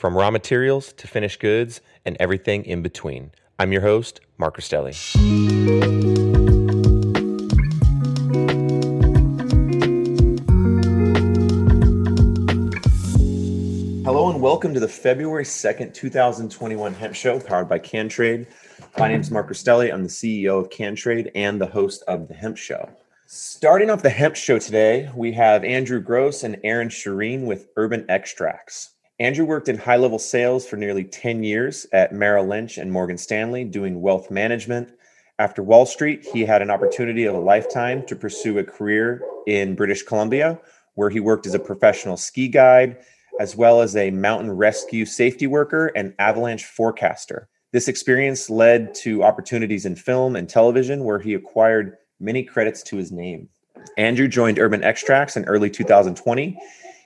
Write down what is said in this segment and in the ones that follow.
from raw materials to finished goods and everything in between. I'm your host, Mark Rostelli. Hello and welcome to the February 2nd, 2021 Hemp Show powered by CanTrade. My name is Mark Rostelli. I'm the CEO of CanTrade and the host of the Hemp Show. Starting off the Hemp Show today, we have Andrew Gross and Aaron Shireen with Urban Extracts. Andrew worked in high level sales for nearly 10 years at Merrill Lynch and Morgan Stanley doing wealth management. After Wall Street, he had an opportunity of a lifetime to pursue a career in British Columbia, where he worked as a professional ski guide as well as a mountain rescue safety worker and avalanche forecaster. This experience led to opportunities in film and television where he acquired many credits to his name. Andrew joined Urban Extracts in early 2020.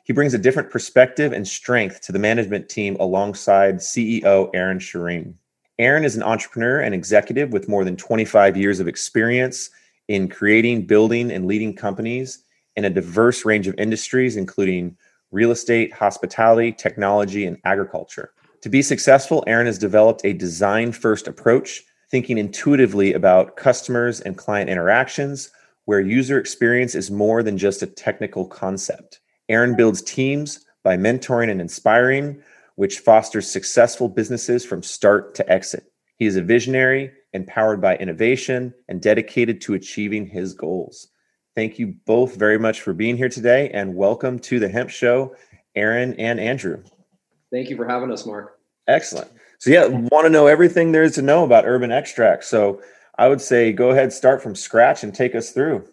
He brings a different perspective and strength to the management team alongside CEO Aaron Shireen. Aaron is an entrepreneur and executive with more than 25 years of experience in creating, building, and leading companies in a diverse range of industries, including real estate, hospitality, technology, and agriculture. To be successful, Aaron has developed a design first approach, thinking intuitively about customers and client interactions, where user experience is more than just a technical concept. Aaron builds teams by mentoring and inspiring, which fosters successful businesses from start to exit. He is a visionary, empowered by innovation, and dedicated to achieving his goals. Thank you both very much for being here today and welcome to the Hemp Show, Aaron and Andrew. Thank you for having us, Mark. Excellent. So, yeah, want to know everything there is to know about urban extracts. So, I would say go ahead, start from scratch and take us through.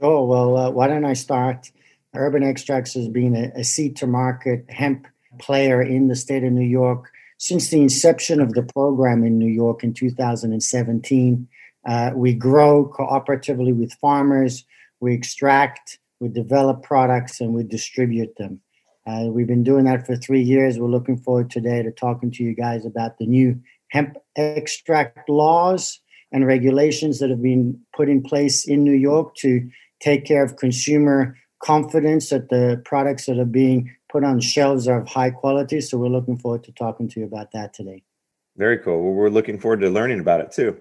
Oh, well, uh, why don't I start? Urban Extracts has been a, a seed to market hemp player in the state of New York since the inception of the program in New York in 2017. Uh, we grow cooperatively with farmers we extract, we develop products, and we distribute them. Uh, we've been doing that for three years. We're looking forward today to talking to you guys about the new hemp extract laws and regulations that have been put in place in New York to take care of consumer confidence that the products that are being put on shelves are of high quality. So we're looking forward to talking to you about that today. Very cool. Well, we're looking forward to learning about it too.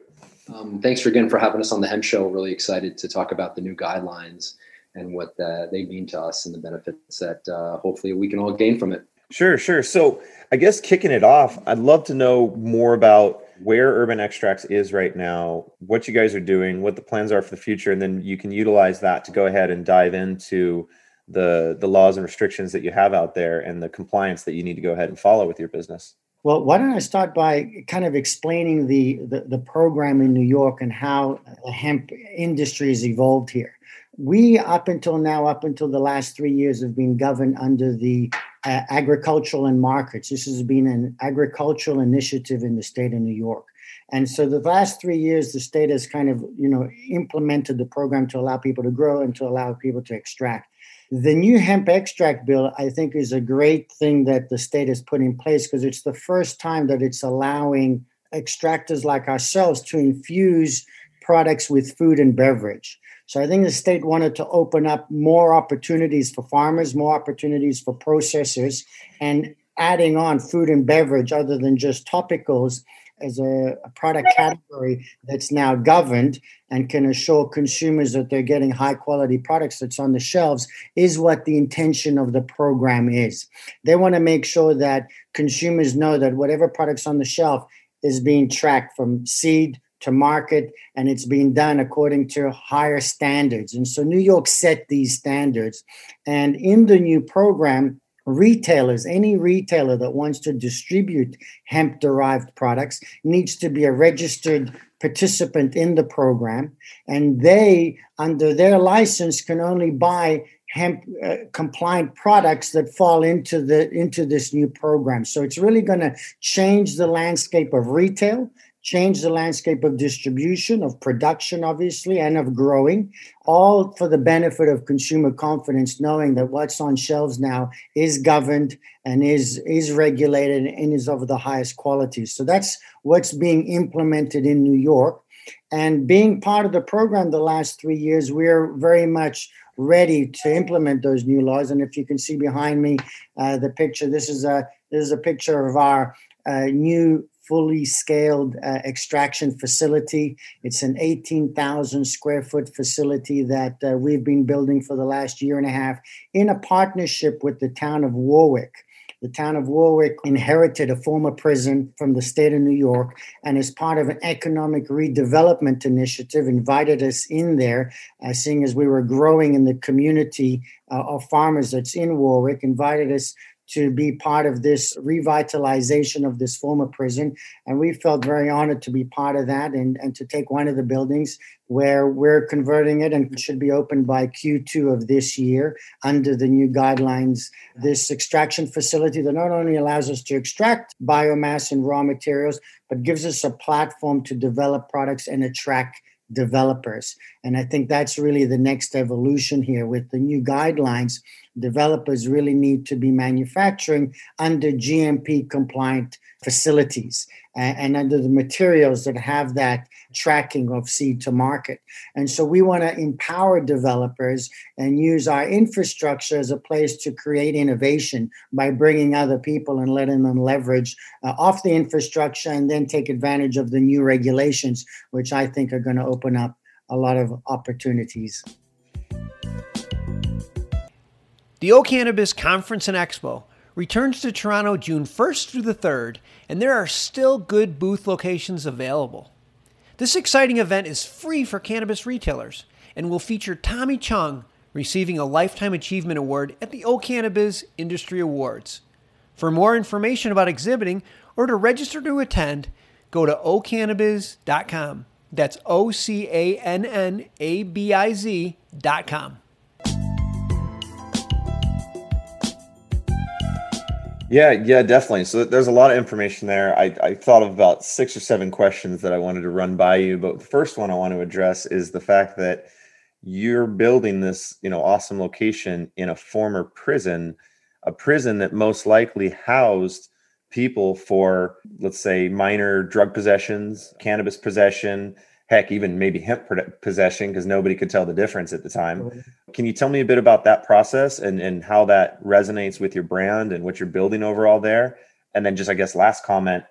Um, thanks again for having us on the Hemp Show. Really excited to talk about the new guidelines and what uh, they mean to us and the benefits that uh, hopefully we can all gain from it. Sure, sure. So I guess kicking it off, I'd love to know more about where Urban Extracts is right now, what you guys are doing, what the plans are for the future, and then you can utilize that to go ahead and dive into the the laws and restrictions that you have out there and the compliance that you need to go ahead and follow with your business. Well, why don't I start by kind of explaining the, the, the program in New York and how the hemp industry has evolved here. We, up until now, up until the last three years, have been governed under the agricultural and markets. This has been an agricultural initiative in the state of New York. And so the last three years, the state has kind of, you know, implemented the program to allow people to grow and to allow people to extract. The new hemp extract bill, I think, is a great thing that the state has put in place because it's the first time that it's allowing extractors like ourselves to infuse products with food and beverage. So I think the state wanted to open up more opportunities for farmers, more opportunities for processors, and adding on food and beverage other than just topicals as a, a, product category that's now governed and can assure consumers that they're getting high quality products that's on the shelves is what the intention of the program is. They want to make sure that consumers know that whatever products on the shelf is being tracked from seed to market and it's being done according to higher standards. And so New York set these standards. And in the new program, retailers, any retailer that wants to distribute hemp derived products needs to be a registered participant in the program. And they, under their license, can only buy hemp uh, compliant products that fall into the into this new program so it's really going to change the landscape of retail change the landscape of distribution, of production, obviously, and of growing, all for the benefit of consumer confidence, knowing that what's on shelves now is governed and is, is regulated and is of the highest quality. So that's what's being implemented in New York. And being part of the program the last three years, we're very much ready to implement those new laws. And if you can see behind me uh, the picture, this is a this is a picture of our uh, new fully scaled uh, extraction facility. It's an 18,000 square foot facility that uh, we've been building for the last year and a half in a partnership with the town of Warwick. The town of Warwick inherited a former prison from the state of New York and, as part of an economic redevelopment initiative, invited us in there, uh, seeing as we were growing in the community uh, of farmers that's in Warwick, invited us to be part of this revitalization of this former prison. And we felt very honored to be part of that and, and to take one of the buildings where we're converting it and should be opened by Q2 of this year under the new guidelines. This extraction facility that not only allows us to extract biomass and raw materials, but gives us a platform to develop products and attract developers. And I think that's really the next evolution here with the new guidelines. Developers really need to be manufacturing under GMP compliant facilities and, under the materials that have that tracking of seed to market. And so we want to empower developers and use our infrastructure as a place to create innovation by bringing other people and letting them leverage uh, off the infrastructure and then take advantage of the new regulations, which I think are going to open up a lot of opportunities. The O'Cannabiz Conference and Expo returns to Toronto June 1st through the 3rd, and there are still good booth locations available. This exciting event is free for cannabis retailers and will feature Tommy Chong receiving a Lifetime Achievement Award at the O'Cannabiz Industry Awards. For more information about exhibiting or to register to attend, go to ocannabiz.com. That's O C A N N A B I Z.com. Yeah, yeah, definitely. So there's a lot of information there. I, I thought of about six or seven questions that I wanted to run by you, but the first one I want to address is the fact that you're building this, you know, awesome location in a former prison, a prison that most likely housed people for, let's say, minor drug possessions, cannabis possession, heck, even maybe hemp possession because nobody could tell the difference at the time. Can you tell me a bit about that process and, and how that resonates with your brand and what you're building overall there? And then just, I guess, last comment,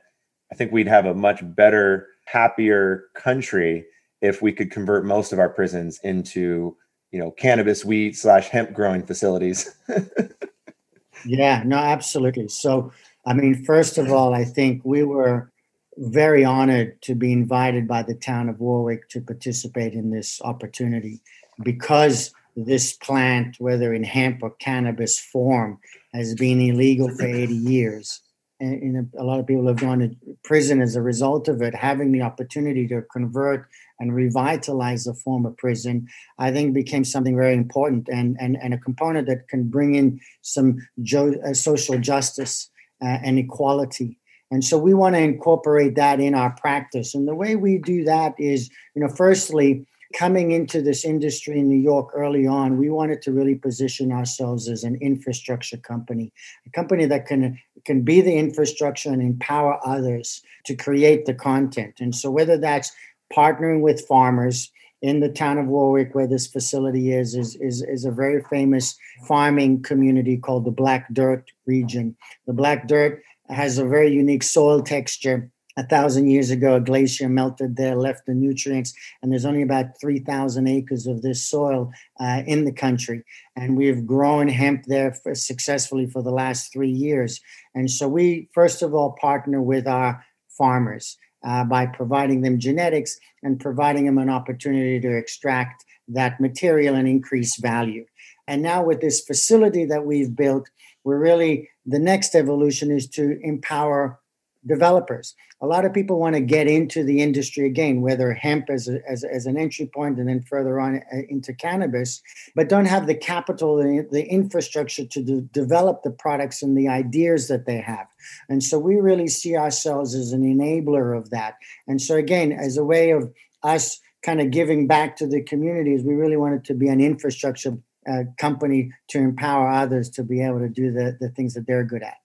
I think we'd have a much better, happier country if we could convert most of our prisons into, you know, cannabis, wheat slash hemp growing facilities. yeah, no, absolutely. So, I mean, first of all, I think we were very honored to be invited by the town of Warwick to participate in this opportunity because this plant, whether in hemp or cannabis form, has been illegal for 80 years. And, a, lot of people have gone to prison as a result of it. Having the opportunity to convert and revitalize the former prison, I think became something very important and, and, and a component that can bring in some jo- uh, social justice uh, and equality and so we want to incorporate that in our practice. And the way we do that is, you know, firstly, coming into this industry in New York early on, we wanted to really position ourselves as an infrastructure company, a company that can can be the infrastructure and empower others to create the content. And so whether that's partnering with farmers, in the town of Warwick, where this facility is, is, is, is a very famous farming community called the Black Dirt region. The Black Dirt has a very unique soil texture a thousand years ago, a glacier melted there, left the nutrients, and there's only about 3,000 acres of this soil uh, in the country. And we've grown hemp there for, successfully for the last three years. And so we, first of all, partner with our farmers uh, by providing them genetics and providing them an opportunity to extract that material and increase value. And now, with this facility that we've built, we're really the next evolution is to empower developers. A lot of people want to get into the industry again, whether hemp as, a, as, as an entry point and then further on uh, into cannabis, but don't have the capital, the, the infrastructure to de- develop the products and the ideas that they have. And so we really see ourselves as an enabler of that. And so, again, as a way of us kind of giving back to the communities, we really wanted to be an infrastructure uh, company to empower others to be able to do the, the things that they're good at.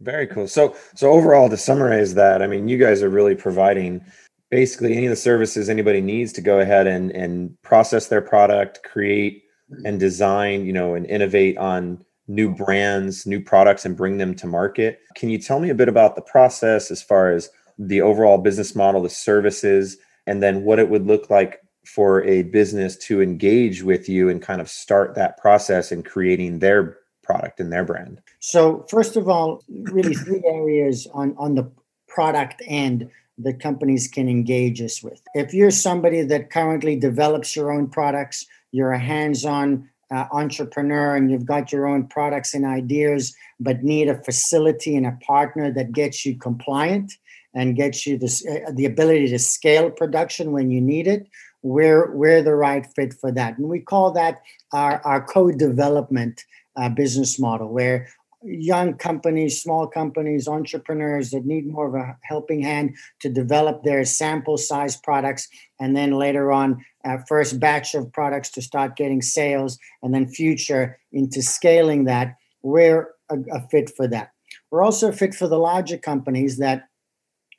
Very cool. So so overall to summarize that, I mean you guys are really providing basically any of the services anybody needs to go ahead and and process their product, create and design, you know, and innovate on new brands, new products and bring them to market. Can you tell me a bit about the process as far as the overall business model, the services, and then what it would look like for a business to engage with you and kind of start that process in creating their product and their brand? So, first of all, really three areas on, on the product end that companies can engage us with. If you're somebody that currently develops your own products, you're a hands on uh, entrepreneur and you've got your own products and ideas, but need a facility and a partner that gets you compliant and gets you this, uh, the ability to scale production when you need it, we're, we're the right fit for that. And we call that our, our co development uh, business model where young companies, small companies, entrepreneurs that need more of a helping hand to develop their sample size products, and then later on, uh, first batch of products to start getting sales, and then future into scaling that. We're a, a fit for that. We're also fit for the larger companies that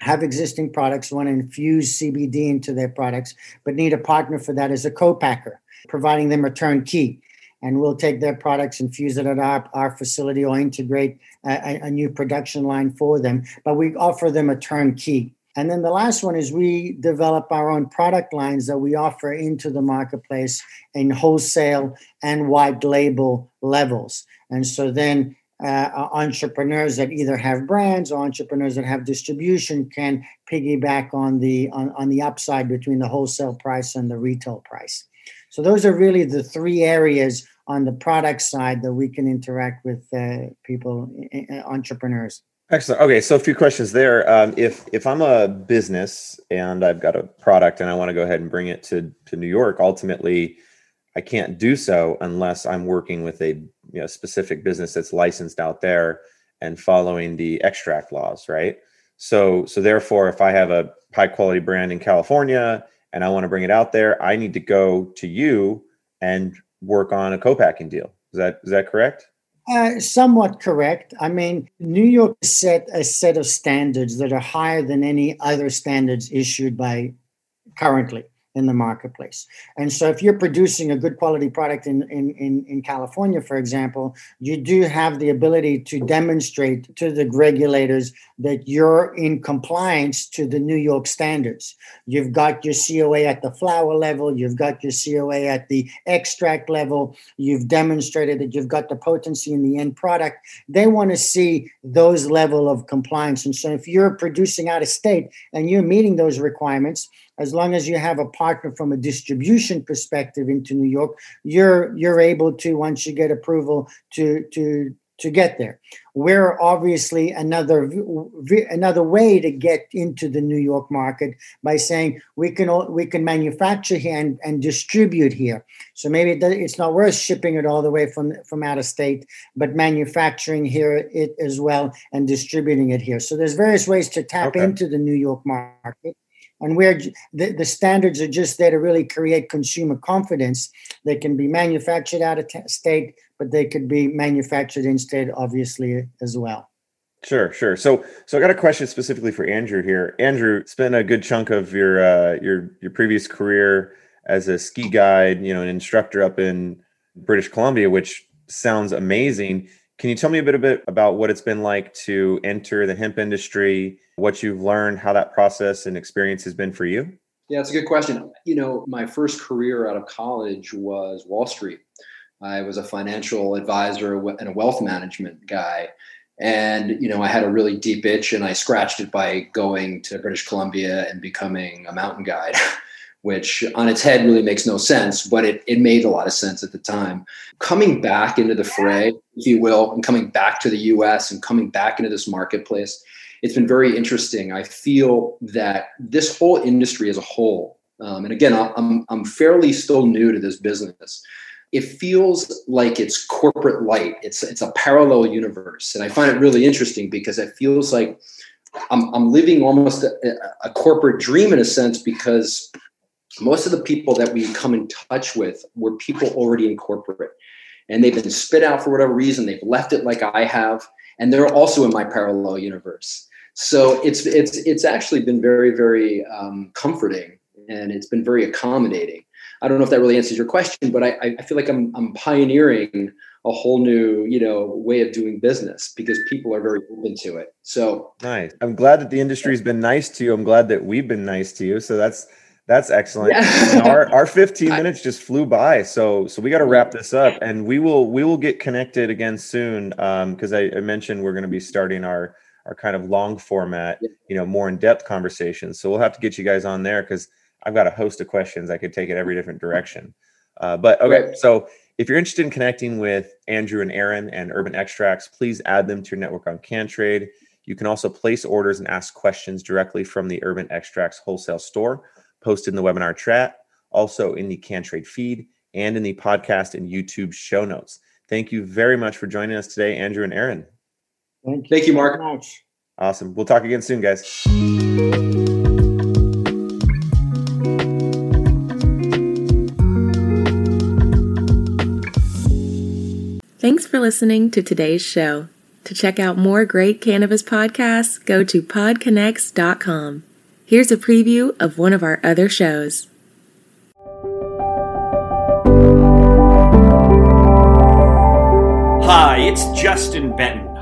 have existing products, want to infuse CBD into their products, but need a partner for that as a co-packer, providing them a turnkey and we'll take their products and fuse it at our, our facility or integrate a, a, new production line for them. But we offer them a turnkey. And then the last one is we develop our own product lines that we offer into the marketplace in wholesale and white label levels. And so then uh, entrepreneurs that either have brands or entrepreneurs that have distribution can piggyback on the on, on the upside between the wholesale price and the retail price. So those are really the three areas on the product side that we can interact with uh, people, entrepreneurs. Excellent. Okay, so a few questions there. Um, if if I'm a business and I've got a product and I want to go ahead and bring it to to New York, ultimately, I can't do so unless I'm working with a you know, specific business that's licensed out there and following the extract laws, right? So so therefore, if I have a high quality brand in California and I want to bring it out there, I need to go to you and work on a co-packing deal. Is that is that correct? Uh, somewhat correct. I mean, New York set a set of standards that are higher than any other standards issued by currently in the marketplace. And so if you're producing a good quality product in, in, in, in, California, for example, you do have the ability to demonstrate to the regulators that you're in compliance to the New York standards. You've got your COA at the flower level, you've got your COA at the extract level, you've demonstrated that you've got the potency in the end product. They want to see those level of compliance. And so if you're producing out of state and you're meeting those requirements, as long as you have a partner from a distribution perspective into New York, you're you're able to once you get approval to to to get there. We're obviously another another way to get into the New York market by saying we can we can manufacture here and, and distribute here. So maybe it's not worth shipping it all the way from from out of state, but manufacturing here it as well and distributing it here. So there's various ways to tap okay. into the New York market and where the, the standards are just there to really create consumer confidence. They can be manufactured out of t- state, but they could be manufactured in state, obviously, as well. Sure, sure. So, so I got a question specifically for Andrew here. Andrew spent a good chunk of your uh, your your previous career as a ski guide, you know, an instructor up in British Columbia, which sounds amazing. Can you tell me a bit, a bit about what it's been like to enter the hemp industry, what you've learned, how that process and experience has been for you? Yeah, it's a good question. You know, my first career out of college was Wall Street. I was a financial advisor and a wealth management guy. And, you know, I had a really deep itch and I scratched it by going to British Columbia and becoming a mountain guide. which on its head really makes no sense, but it, it made a lot of sense at the time. Coming back into the fray, if you will, and coming back to the US and coming back into this marketplace, it's been very interesting. I feel that this whole industry as a whole, um, and again, I'm, I'm fairly still new to this business. It feels like it's corporate light. It's it's a parallel universe, and I find it really interesting because it feels like I'm, I'm living almost a, a corporate dream in a sense because most of the people that we come in touch with were people already in corporate and they've been spit out for whatever reason. They've left it like i have and they're also in my parallel universe. So it's it's it's actually been very very um, comforting and it's been very accommodating. I don't know if that really answers your question but i, I feel like I'm, I'm pioneering a whole new you know way of doing business because people are very open to it. So nice. I'm glad that the industry's been nice to you. I'm glad that we've been nice to you. So that's that's excellent. Yeah. our our 15 minutes just flew by. So so we got to wrap this up and we will we will get connected again soon. Um, because I, I, mentioned we're going to be starting our our kind of long format, you know, more in-depth conversations. So we'll have to get you guys on there because I've got a host of questions. I could take it every different direction. Uh, but okay, so if you're interested in connecting with Andrew and Aaron and Urban Extracts, please add them to your network on CanTrade. You can also place orders and ask questions directly from the Urban Extracts wholesale store posted in the webinar chat, also in the CanTrade feed, and in the podcast and YouTube show notes. Thank you very much for joining us today, Andrew and Aaron. Thank you, Thank you Mark. Much. Awesome. We'll talk again soon, guys. Thanks for listening to today's show. To check out more great cannabis podcasts, go to podconnects.com. Here's a preview of one of our other shows. Hi, it's Justin Benton,